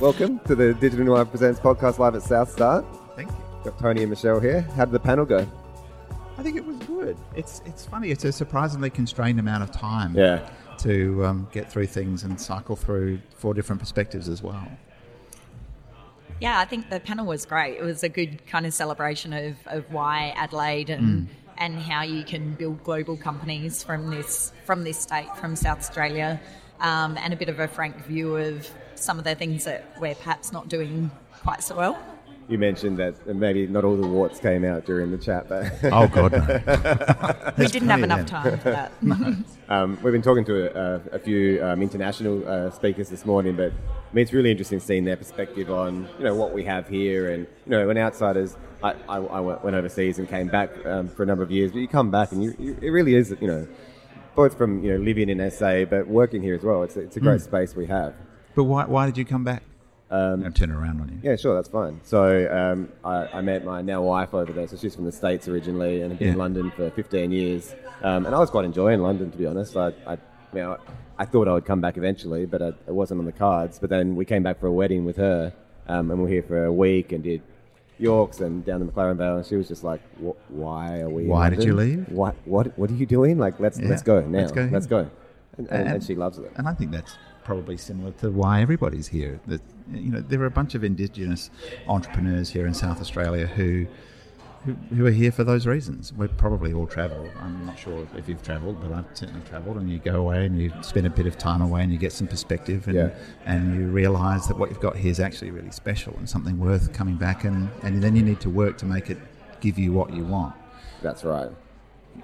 welcome to the Digital Noir Presents podcast live at South Start. Thank you. Got Tony and Michelle here. How did the panel go? I think it was good. It's it's funny. It's a surprisingly constrained amount of time. Yeah. To um, get through things and cycle through four different perspectives as well. Yeah, I think the panel was great. It was a good kind of celebration of, of why Adelaide and and how you can build global companies from this from this state, from South Australia, um, and a bit of a frank view of some of the things that we're perhaps not doing quite so well. You mentioned that maybe not all the warts came out during the chat, but Oh God, no. we didn't have enough time for that. um, we've been talking to a, a few um, international uh, speakers this morning. But I mean, it's really interesting seeing their perspective on you know what we have here, and you know, when outsiders. I, I, I went went overseas and came back um, for a number of years, but you come back and you, you, it really is, you know, both from you know living in SA but working here as well. It's a, it's a great space we have. But why why did you come back? Um, I'll turn around on you. Yeah, sure, that's fine. So um, I, I met my now wife over there. So she's from the States originally and had been in London for 15 years. Um, and I was quite enjoying London, to be honest. I, I, you know, I thought I would come back eventually, but I, it wasn't on the cards. But then we came back for a wedding with her, um, and we were here for a week and did Yorks and down the McLaren Vale. And she was just like, "Why are we? Why did you leave? What? What? What are you doing? Like, let's Yeah, let's go now. let's go Let's go." And, and, and she loves it. And I think that's probably similar to why everybody's here. That you know, there are a bunch of indigenous entrepreneurs here in South Australia who. Who, who are here for those reasons? We probably all travel. I'm not sure if you've travelled, but I've certainly travelled. And you go away and you spend a bit of time away and you get some perspective, and, Yeah. and you realise that what you've got here is actually really special and something worth coming back. And, and then you need to work to make it give you what you want That's right.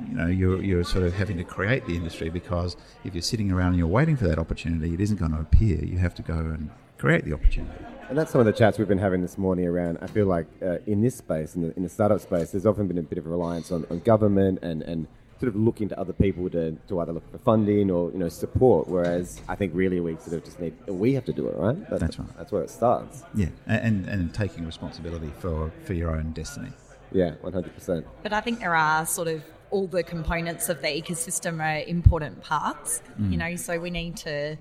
you know you're, you're sort of having to create the industry because if you're sitting around and you're waiting for that opportunity it isn't going to appear you have to go and create the opportunity And that's some of the chats we've been having this morning around. I feel like uh, in this space, in the, in the startup space, there's often been a bit of a reliance on, on government and, and sort of looking to other people to, to either look for funding or you know support. Whereas I think really we sort of just need we have to do it, right? That's right. That's where it starts. yeah and, and taking responsibility for, for your own destiny Yeah, one hundred percent. But I think there are sort of all the components of the ecosystem are important parts. You know, so we need to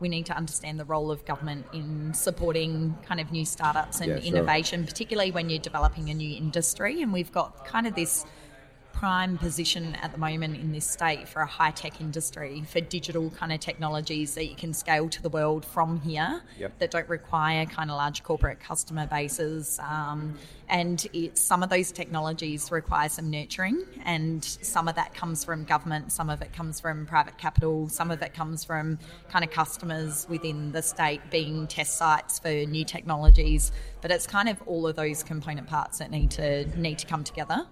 we need to understand the role of government in supporting kind of new startups and Yeah, sure. innovation, particularly when you're developing a new industry. And we've got kind of this prime position at the moment in this state for a high tech industry for digital kind of technologies that you can scale to the world from here Yep. that don't require kind of large corporate customer bases. Um, and it, some of those technologies require some nurturing, and some of that comes from government, some of it comes from private capital, some of it comes from kind of customers within the state being test sites for new technologies. But it's kind of all of those component parts that need to need to come together.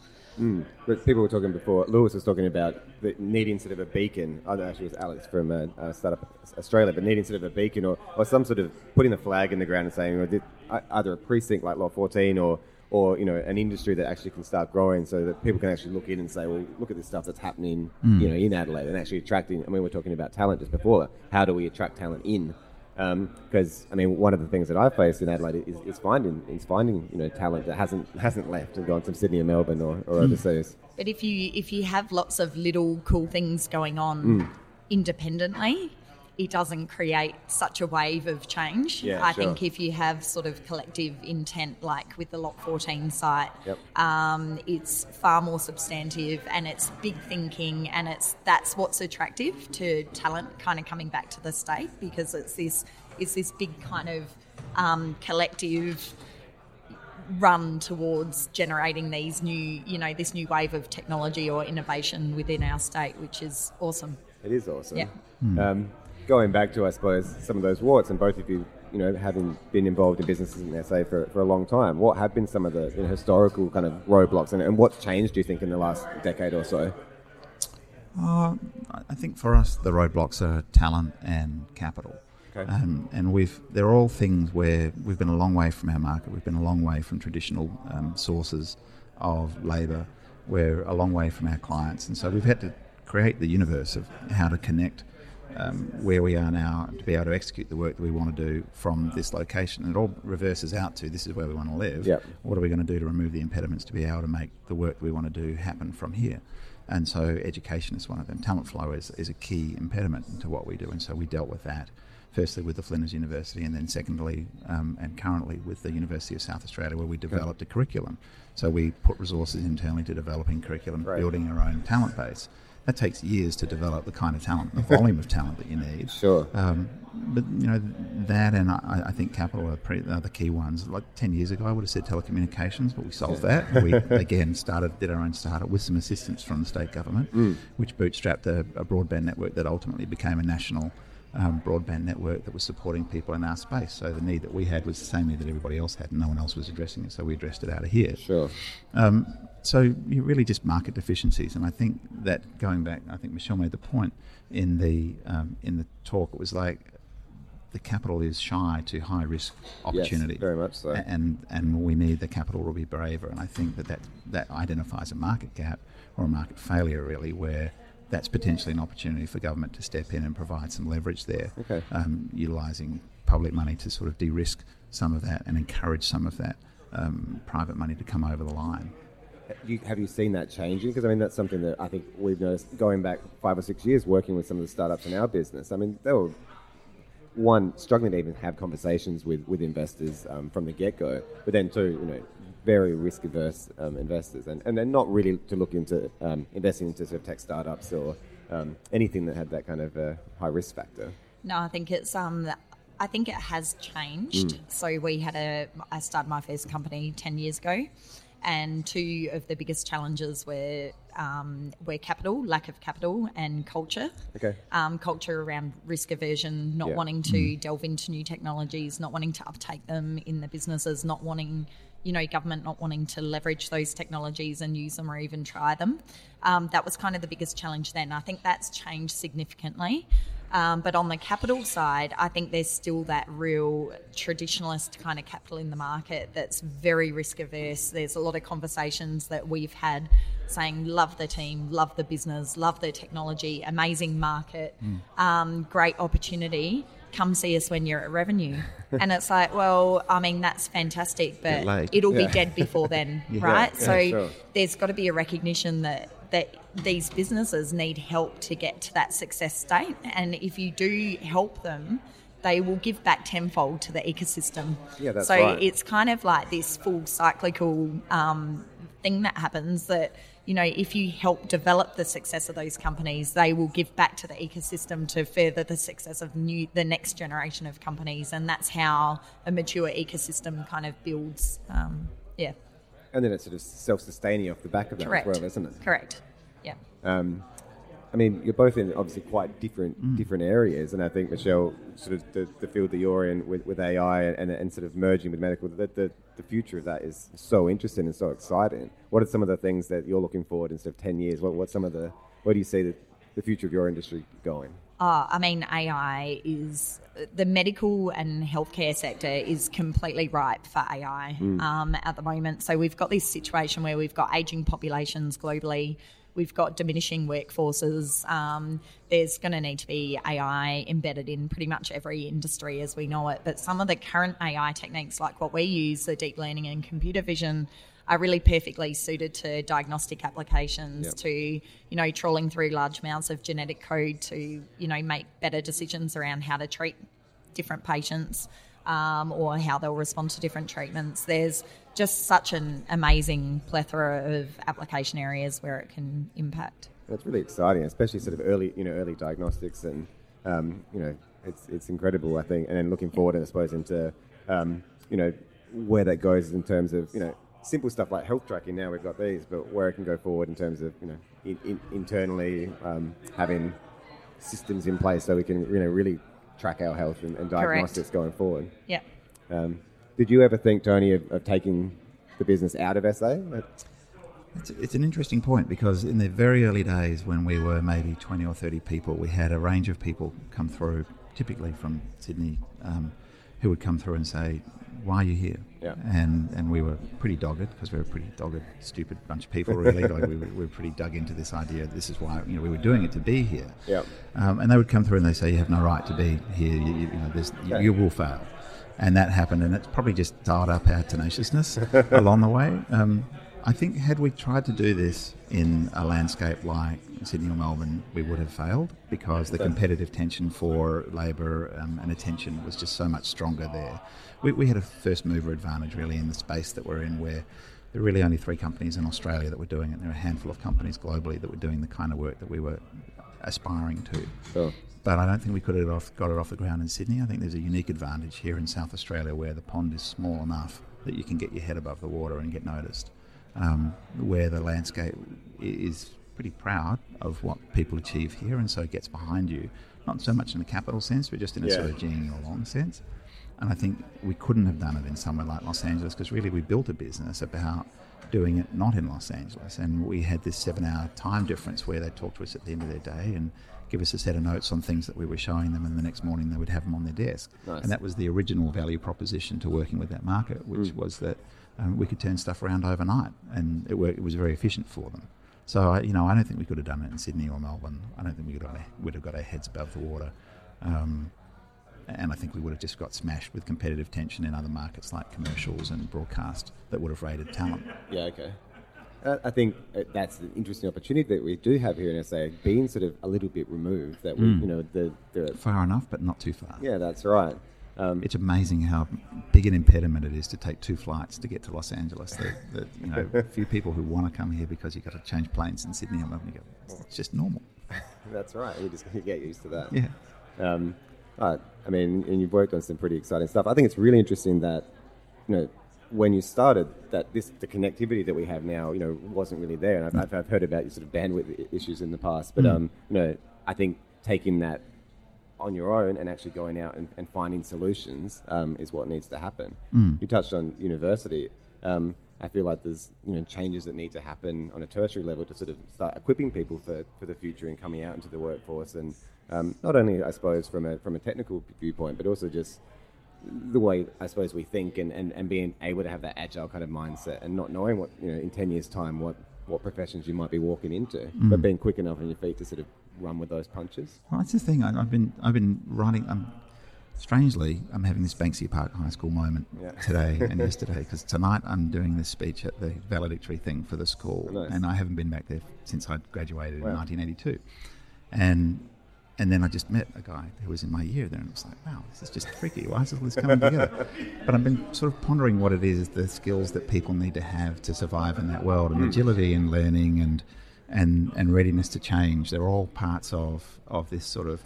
But people were talking before. Lewis was talking about the needing sort of a beacon. I don't know, actually, it was Alex from uh, uh, Startup Australia, but needing sort of a beacon or, or some sort of putting the flag in the ground and saying, either a precinct like Lot 14 or or you know an industry that actually can start growing, so that people can actually look in and say, well, look at this stuff that's happening, you know, in Adelaide, and actually attracting. I mean, we we're talking about talent just before. How do we attract talent in? Um, because I mean, one of the things that I faced in Adelaide is, is finding is finding you know talent that hasn't hasn't left and gone to Sydney or Melbourne or, or hmm. overseas. But if you if you have lots of little cool things going on hmm. independently, it doesn't create such a wave of change. Yeah, I sure. think if you have sort of collective intent, like with the Lot 14 site, Yep. um, it's far more substantive and it's big thinking, and it's that's what's attractive to talent kind of coming back to the state because it's this it's this big kind of um, collective run towards generating these new, you know, this new wave of technology or innovation within our state, which is awesome. It is awesome. Yeah. Um, going back to, I suppose, some of those warts, and both of you, you know, having been involved in businesses in SA for, for a long time, what have been some of the you know, historical kind of roadblocks, and, and what's changed, do you think, in the last decade or so? Uh, I think for us, the roadblocks are talent and capital. Okay. Um, and we've they're all things where we've been a long way from our market. We've been a long way from traditional um, sources of labour. We're a long way from our clients, and so we've had to create the universe of how to connect um, where we are now to be able to execute the work that we want to do from this location. And it all reverses out to this is where we want to live. Yep. What are we going to do to remove the impediments to be able to make the work that we want to do happen from here? And so education is one of them. Talent flow is, is a key impediment to what we do, and so we dealt with that. Firstly, with the Flinders University, and then secondly, um, and currently with the University of South Australia, where we developed a curriculum. So we put resources internally to developing curriculum, Right. building our own talent base. That takes years to develop the kind of talent, the volume of talent that you need. Sure. Um, but you know that, and I, I think capital are, pretty, are the key ones. Like ten years ago, I would have said telecommunications, but we solved that. We again started did our own startup with some assistance from the state government, which bootstrapped a, a broadband network that ultimately became a national um, broadband network that was supporting people in our space. So the need that we had was the same need that everybody else had, and no one else was addressing it. So we addressed it out of here. Sure. Um, so you really just market deficiencies, and I think that going back, I think Michelle made the point in the um, in the talk. It was like the capital is shy to high risk opportunity, Yes, very much so. And and we need the capital to be braver. And I think that that, that identifies a market gap or a market failure really where. That's potentially an opportunity for government to step in and provide some leverage there, Okay. um, utilising public money to sort of de-risk some of that and encourage some of that um, private money to come over the line. You, have you seen that changing? Because I mean, that's something that I think we've noticed going back five or six years working with some of the startups in our business. I mean, they were one struggling to even have conversations with with investors um, from the get go, but then two, you know, very risk averse um, investors, and and then not really to look into um, investing into sort of tech startups or um, anything that had that kind of uh, high risk factor. No, I think it's um I think it has changed. So we had a I started my first company ten years ago, and two of the biggest challenges were um, were capital, lack of capital, and culture. Okay. Um, culture around risk aversion, not Yeah. wanting to delve into new technologies, not wanting to uptake them in the businesses, not wanting you know government not wanting to leverage those technologies and use them or even try them. Um, that was kind of the biggest challenge then. I think that's changed significantly. Um, but on the capital side, I think there's still that real traditionalist kind of capital in the market that's very risk averse. There's a lot of conversations that we've had saying, love the team, love the business, love the technology, amazing market, um, great opportunity. Come see us when you're at revenue. and it's like, well, I mean, that's fantastic, but late. it'll be dead before then, Yeah. right? Yeah, so sure. there's got to be a recognition that that these businesses need help to get to that success state and if you do help them they will give back tenfold to the ecosystem Yeah, that's so right. it's kind of like this full cyclical um, thing that happens that you know if you help develop the success of those companies they will give back to the ecosystem to further the success of new the next generation of companies and that's how a mature ecosystem kind of builds um, yeah And then it's sort of self-sustaining off the back of that correct as well, isn't it? correct yeah Um, I mean, you're both in obviously quite different Mm. different areas, and I think Michelle, sort of the, the field that you're in with, with AI and, and sort of merging with medical, the, the, the future of that is so interesting and so exciting. What are some of the things that you're looking forward in sort of ten years? What what's some of the where do you see the, the future of your industry going? Oh, I mean, AI is the medical and healthcare sector is completely ripe for AI um, at the moment. So we've got this situation where we've got aging populations globally. We've got diminishing workforces. Um, there's going to need to be AI embedded in pretty much every industry as we know it. But some of the current AI techniques, like what we use, the deep learning and computer vision, are really perfectly suited to diagnostic applications, Yep. to you know trawling through large amounts of genetic code to you know make better decisions around how to treat different patients um, or how they'll respond to different treatments. There's just such an amazing plethora of application areas where it can impact. It's really exciting, especially sort of early, you know, early diagnostics, and um, you know, it's it's incredible. I think, and then looking forward, I suppose, into um, you know where that goes in terms of you know simple stuff like health tracking. Now we've got these, but where it can go forward in terms of you know in, in, internally um, having systems in place so we can you know really track our health and, and Correct. diagnostics going forward. Yeah. Did you ever think, Tony, of, of taking the business out of SA? It's, it's an interesting point because in the very early days when we were maybe 20 or 30 people, we had a range of people come through, typically from Sydney, um, who would come through and say, Why are you here? Yeah. And, and we were pretty dogged because we were a pretty dogged, stupid bunch of people, really. like we, were, we were pretty dug into this idea. This is why you know, we were doing it to be here. Yeah. Um, and they would come through and they say, "You have no right to be here. You, you, you know, Okay. you will fail." And that happened, and it's probably just dialed up our tenaciousness along the way. Um, I think had we tried to do this in a landscape like Sydney or Melbourne, we would have failed because the competitive tension for labour um, and attention was just so much stronger there. We, we had a first mover advantage really in the space that we're in where there are really only three companies in Australia that were doing it. And there are a handful of companies globally that were doing the kind of work that we were aspiring to. Sure. But I don't think we could have off, got it off the ground in Sydney. I think there's a unique advantage here in South Australia where the pond is small enough that you can get your head above the water and get noticed um, where the landscape is pretty proud of what people achieve here, and so it gets behind you, not so much in a capital sense, but just in a Yeah. sort of genuine along sense. And I think we couldn't have done it in somewhere like Los Angeles because really we built a business about doing it not in Los Angeles. And we had this seven hour time difference where they talked to us at the end of their day and give us a set of notes on things that we were showing them, and the next morning they would have them on their desk. Nice. And that was the original value proposition to working with that market, which was that um, we could turn stuff around overnight, and it, worked, it was very efficient for them. So, I, you know, I don't think we could have done it in Sydney or Melbourne. I don't think we would have, would have got our heads above the water. Um, and I think we would have just got smashed with competitive tension in other markets like commercials and broadcast that would have rated talent. Yeah, okay. I think uh, that's an interesting opportunity that we do have here in SA, being sort of a little bit removed. That we, you know, the, the Far enough, but not too far. yeah, that's right. Um, It's amazing how big an impediment it is to take two flights to get to Los Angeles. That, that you know, a few people who want to come here because you've got to change planes in Sydney or Melbourne, you go, it's just normal. that's right. You're just get used to that. Yeah. Um, uh, I mean, and you've worked on some pretty exciting stuff. I think it's really interesting that, you know, when you started, that this the connectivity that we have now, you know, wasn't really there. And I've, I've, I've heard about your sort of bandwidth issues in the past, but um, you know, I think taking that on your own and actually going out and, and finding solutions um, is what needs to happen. You touched on university. Um, I feel like there's you know changes that need to happen on a tertiary level to sort of start equipping people for, for the future and coming out into the workforce and um, not only I suppose from a from a technical viewpoint but also just the way I suppose we think and, and, and being able to have that agile kind of mindset and not knowing what you know in ten years time what, what professions you might be walking into but being quick enough on your feet to sort of run with those punches. Well, that's the thing. I, I've been I've been writing. Um, strangely, I'm having this Banksia Park High School moment Yeah. today and yesterday because tonight I'm doing this speech at the valedictory thing for the school, Nice. and I haven't been back there since I graduated Wow. in 1982, and. And then I just met a guy who was in my year there, and it was like, wow, this is just freaky. Why is all this coming together? But I've been sort of pondering what it is, the skills that people need to have to survive in that world, and agility and learning and and and readiness to change. They're all parts of of this sort of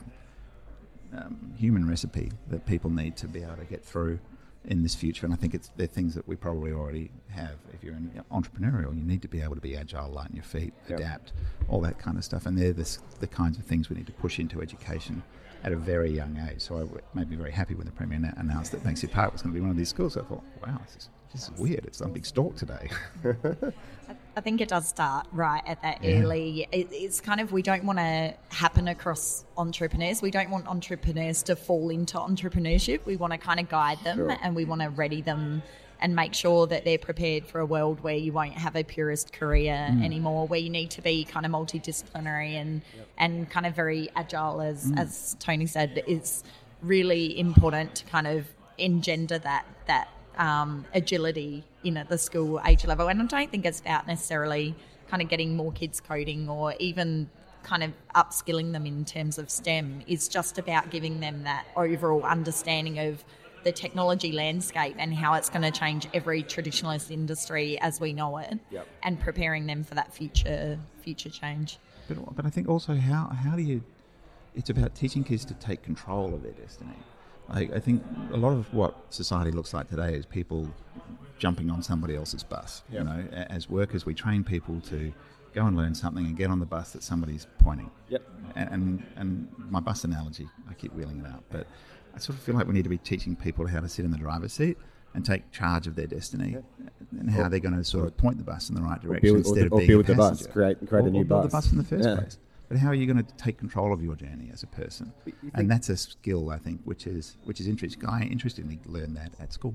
um, human recipe that people need to be able to get through in this future. And I think it's they're things that we probably already have. If you're an entrepreneurial, you need to be able to be agile, light on your feet, Yep. adapt, all that kind of stuff. And they're the, the kinds of things we need to push into education at a very young age. So I w- made me very happy when the Premier announced that Banksia Park was going to be one of these schools. I thought, wow, this is, this is weird. It's some big stalk today. I think it does start right at that Yeah. early. It, it's kind of we don't want to happen across entrepreneurs. We don't want entrepreneurs to fall into entrepreneurship. We want to kind of guide them Sure. and we want to ready them and make sure that they're prepared for a world where you won't have a purist career mm. anymore, where you need to be kind of multidisciplinary and and kind of very agile, as mm. as Tony said, it's really important to kind of engender that that um, agility in at the school age level. And I don't think it's about necessarily kind of getting more kids coding or even kind of upskilling them in terms of STEM. It's just about giving them that overall understanding of the technology landscape and how it's going to change every traditionalist industry as we know it Yep. and preparing them for that future future change. But, but I think also how how do you? It's about teaching kids to take control of their destiny. Like I think a lot of what society looks like today is people jumping on somebody else's bus. You know, as workers, we train people to go and learn something and get on the bus that somebody's pointing. Yep. And and, and my bus analogy, I keep wheeling it out, but I sort of feel like we need to be teaching people how to sit in the driver's seat and take charge of their destiny and how they're going to sort of point the bus in the right direction build- or instead the- of or being build a the bus, create- create a new or build the bus. bus in the first Yeah. place. But how are you going to take control of your journey as a person? And that's a skill, I think, which is which is interesting. I interestingly learned that at school.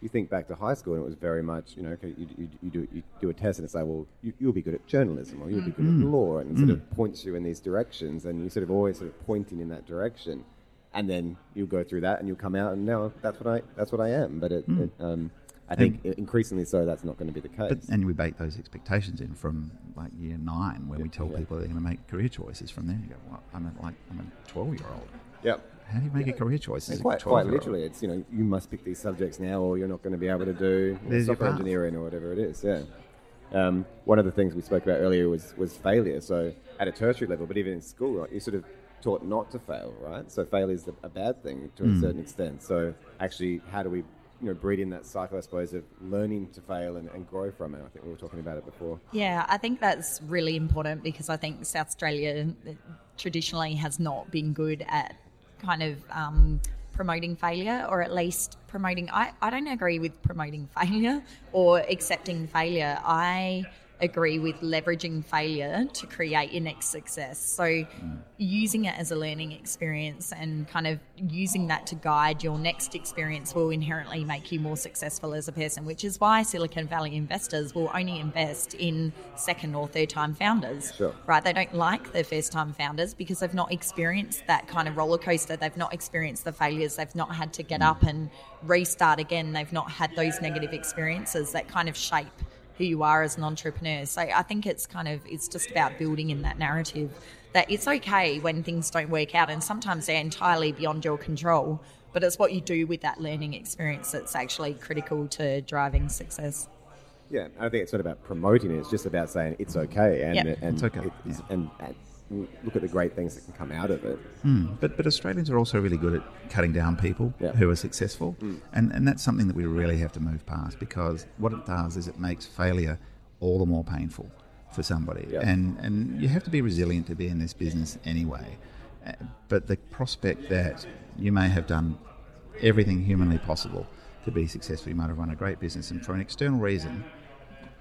you think back to high school and it was very much, you know, okay, you, you, you, do, you do a test and it's like, well, you, you'll be good at journalism or you'll be good Mm. at law. And it sort of points you in these directions and you sort of always sort of pointing in that direction. And then you'll go through that and you'll come out and now that's what I, that's what I am. But it, Mm. it, um, I think increasingly so that's not going to be the case. But, and we bake those expectations in from like year nine, where Yeah, we tell yeah. people they're going to make career choices. From there, you go, well, I'm a, like I'm a 12 year old. yep. How do you make a career choice a quite, 12 quite literally, it's you know you must pick these subjects now, or you're not going to be able to do you There's your software engineering or whatever it is. Yeah. Um, one of the things we spoke about earlier was was failure. So at a tertiary level, but even in school, like, you're sort of taught not to fail, right? So failure is a bad thing to Hmm. a certain extent. So actually, how do we you know breed in that cycle, I suppose, of learning to fail and, and grow from it? I think we were talking about it before. Yeah, I think that's really important because I think South Australia uh, traditionally has not been good at kind of um, promoting failure or at least promoting. I, I don't agree with promoting failure or accepting failure. I agree with leveraging failure to create your next success. So, using it as a learning experience and kind of using that to guide your next experience will inherently make you more successful as a person, which is why Silicon Valley investors will only invest in second or third time founders. Sure. Right? They don't like their first time founders because they've not experienced that kind of roller coaster. They've not experienced the failures. They've not had to get up and restart again. They've not had those negative experiences that kind of shape who you are as an entrepreneur. So I think it's kind of it's just about building in that narrative that it's okay when things don't work out and sometimes they're entirely beyond your control, but it's what you do with that learning experience that's actually critical to driving success. Yeah, I think it's not about promoting it. It's just about saying it's okay and Yep. and It's okay, it is- and, and look at the great things that can come out of it. But but Australians are also really good at cutting down people Yeah. who are successful, and and that's something that we really have to move past because what it does is it makes failure all the more painful for somebody, Yeah. and and you have to be resilient to be in this business anyway. Uh, But the prospect that you may have done everything humanly possible to be successful, you might have run a great business, and for an external reason,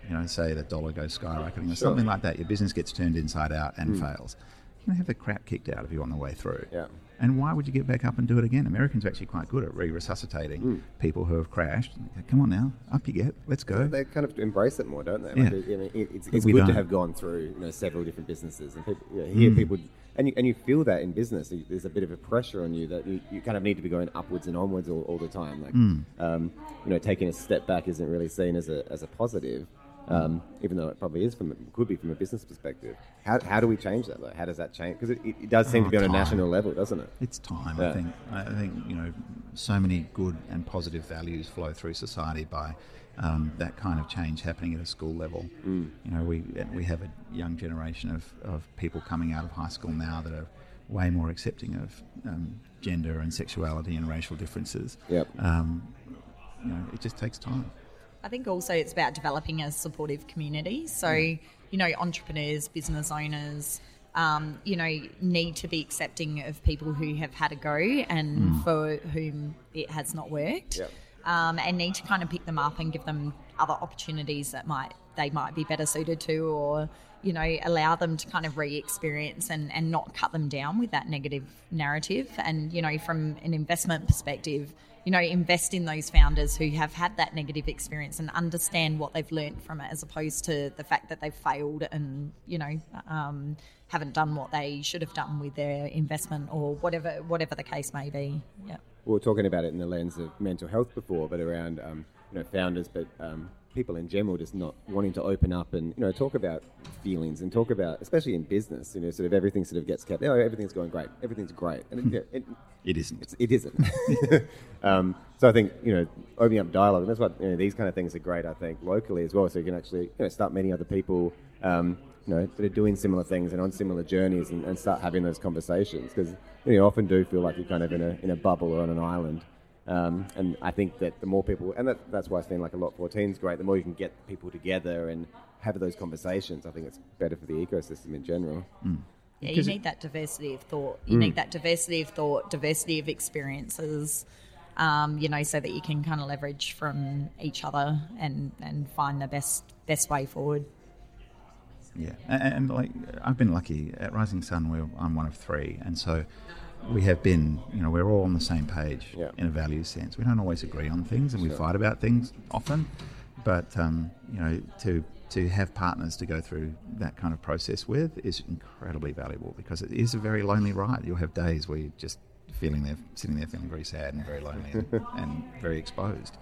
you know, say the dollar goes skyrocketing or something like that, your business gets turned inside out and hmm. fails. You're going to have the crap kicked out of you on the way through. Yeah. And why would you get back up and do it again? Americans are actually quite good at re-resuscitating hmm. people who have crashed. Come on now, up you get, let's go. They kind of embrace it more, don't they? Yeah. Like, I mean, it's, it's good to don't. have gone through you know several different businesses and people, you know, hear hmm. people, and you, and you feel that in business. There's a bit of a pressure on you that you, you kind of need to be going upwards and onwards all, all the time. Like, um, you know, taking a step back isn't really seen as a as a positive. Um, even though it probably is from could be from a business perspective, how, how do we change that? Though? How does that change? Because it, it, does seem Oh, to be on a national level, doesn't it? It's time, Yeah. I think. I I think you know, so many good and positive values flow through society by um, that kind of change happening at a school level. Mm. You know, we we have a young generation of, of people coming out of high school now that are way more accepting of um, gender and sexuality and racial differences. Yep. Um, you know, it just takes time. I think also it's about developing a supportive community. So, you know, entrepreneurs, business owners, um, you know, need to be accepting of people who have had a go and for whom it has not worked. Yep. Um, and need to kind of pick them up and give them other opportunities that might they might be better suited to or you know allow them to kind of re-experience and, and not cut them down with that negative narrative and you know from an investment perspective you know invest in those founders who have had that negative experience and understand what they've learned from it as opposed to the fact that they've failed and you know um, haven't done what they should have done with their investment or whatever whatever the case may be. Yeah. We were talking about it in the lens of mental health before, but around um, you know founders, but um, people in general just not wanting to open up and you know talk about feelings and talk about, especially in business, you know, sort of everything sort of gets kept. Oh, everything's going great, everything's great, and it, it, It isn't. it's, it isn't. um, so I think you know opening up dialogue, and that's what you know, these kind of things are great. I think locally as well, so you can actually you know start meeting other people. Um, you know, that are doing similar things and on similar journeys, and, and start having those conversations because you, know, you often do feel like you're kind of in a in a bubble or on an island. Um, and I think that the more people, and that, that's why I think like a lot 14 is great. The more you can get people together and have those conversations, I think it's better for the ecosystem in general. Yeah, you need that diversity of thought. You need that diversity of thought, diversity of experiences, um, you know, so that you can kind of leverage from each other and, and find the best best way forward. Yeah, and, and like I've been lucky at Rising Sun. We're, I'm one of three, and so we have been. You know, we're all on the same page Yeah. in a value sense. We don't always agree on things, and we fight about things often. But um, you know, to to have partners to go through that kind of process with is incredibly valuable because it is a very lonely ride. You'll have days where you're just feeling there, sitting there feeling very sad and very lonely and, and very exposed.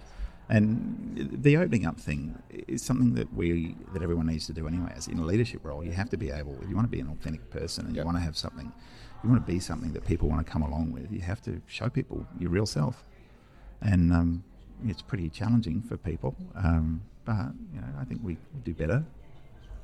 And the opening up thing is something that we that everyone needs to do anyway. As in a leadership role, you have to be able. If you want to be an authentic person and Yep. you want to have something, you want to be something that people want to come along with. You have to show people your real self, and um, it's pretty challenging for people. Um, but you know, I think we do better,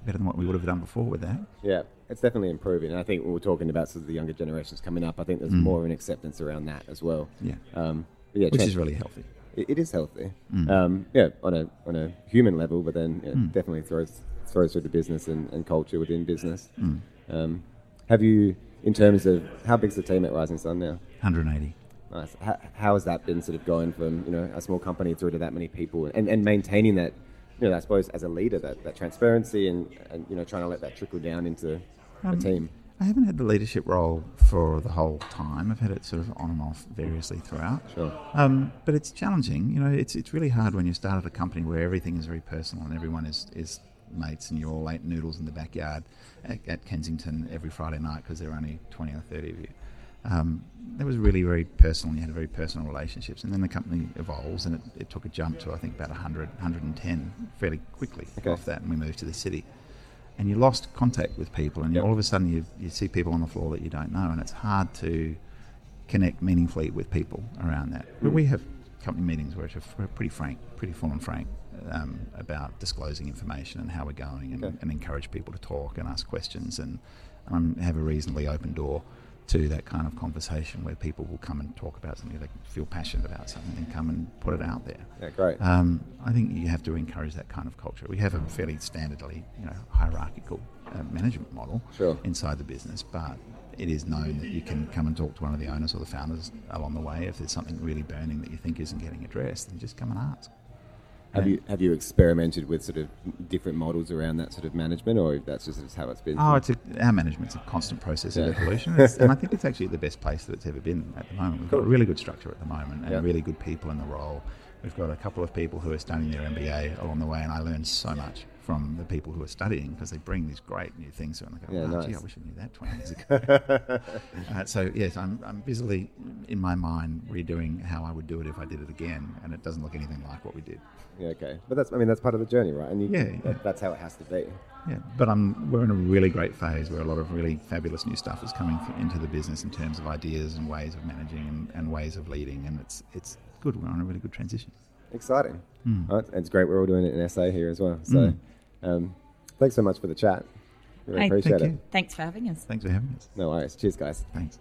better than what we would have done before with that. Yeah, it's definitely improving. And I think we're talking about sort of the younger generations coming up, I think there's more of an acceptance around that as well. Mm. Yeah. Um, yeah, Which is really healthy. it, it is healthy. Mm. Um, yeah, on a on a human level, but then yeah, definitely throws throws through to business and, and culture within business. Mm. Um, have you, in terms of how big's the team at Rising Sun now? 180. Nice. How, how has that been sort of going from you know a small company through to that many people and, and maintaining that you know I suppose as a leader that, that transparency and, and you know trying to let that trickle down into Um, the team. I haven't had the leadership role for the whole time. I've had it sort of on and off variously throughout. Sure. Um, but it's challenging. You know, it's it's really hard when you start at a company where everything is very personal and everyone is, is mates and you're all ate noodles in the backyard at, at Kensington every Friday night because there are only 20 or 30 of you. Um, that was really very personal and you had very personal relationships. And then the company evolves and it, it took a jump to, I think, about 100, 110 fairly quickly Okay. off that and we moved to the city. And you lost contact with people and Yep. all of a sudden you, you see people on the floor that you don't know and it's hard to connect meaningfully with people around that. But we have company meetings where it's we're pretty frank, pretty full and frank um, about disclosing information and how we're going, and, Okay. and encourage people to talk and ask questions, and um, have a reasonably open door to that kind of conversation where people will come and talk about something they feel passionate about something and come and put it out there. Yeah, great. Um, I think you have to encourage that kind of culture. We have a fairly standardly, you know, hierarchical uh, management model Sure. inside the business, but it is known that you can come and talk to one of the owners or the founders along the way if there's something really burning that you think isn't getting addressed. Then just come and ask. Have you have you experimented with sort of different models around that sort of management, or that's just how it's been? Oh, it's a, our management's a constant process of evolution, and I think it's actually the best place that it's ever been at the moment. We've got a really good structure at the moment, and Yeah. really good people in the role. We've got a couple of people who are studying their MBA along the way, and I learned so much from the people who are studying because they bring these great new things to it. And I go, Yeah, "Wow, gee. I wish I knew that 20 years ago. uh, so, yes, I'm, I'm busily, in my mind, redoing how I would do it if I did it again, and it doesn't look anything like what we did. yeah, okay, but that's I mean that's part of the journey, right? And you, Yeah, that, yeah. that's how it has to be. Yeah, but um, we're in a really great phase where a lot of really fabulous new stuff is coming into the business in terms of ideas and ways of managing and, and ways of leading, and it's it's good. We're on a really good transition. Exciting. All right, it's great we're all doing it in SA here as well. So, um, thanks so much for the chat. Really hey, appreciate it. You. Thanks for having us. Thanks for having us. No worries. Cheers, guys. Thanks.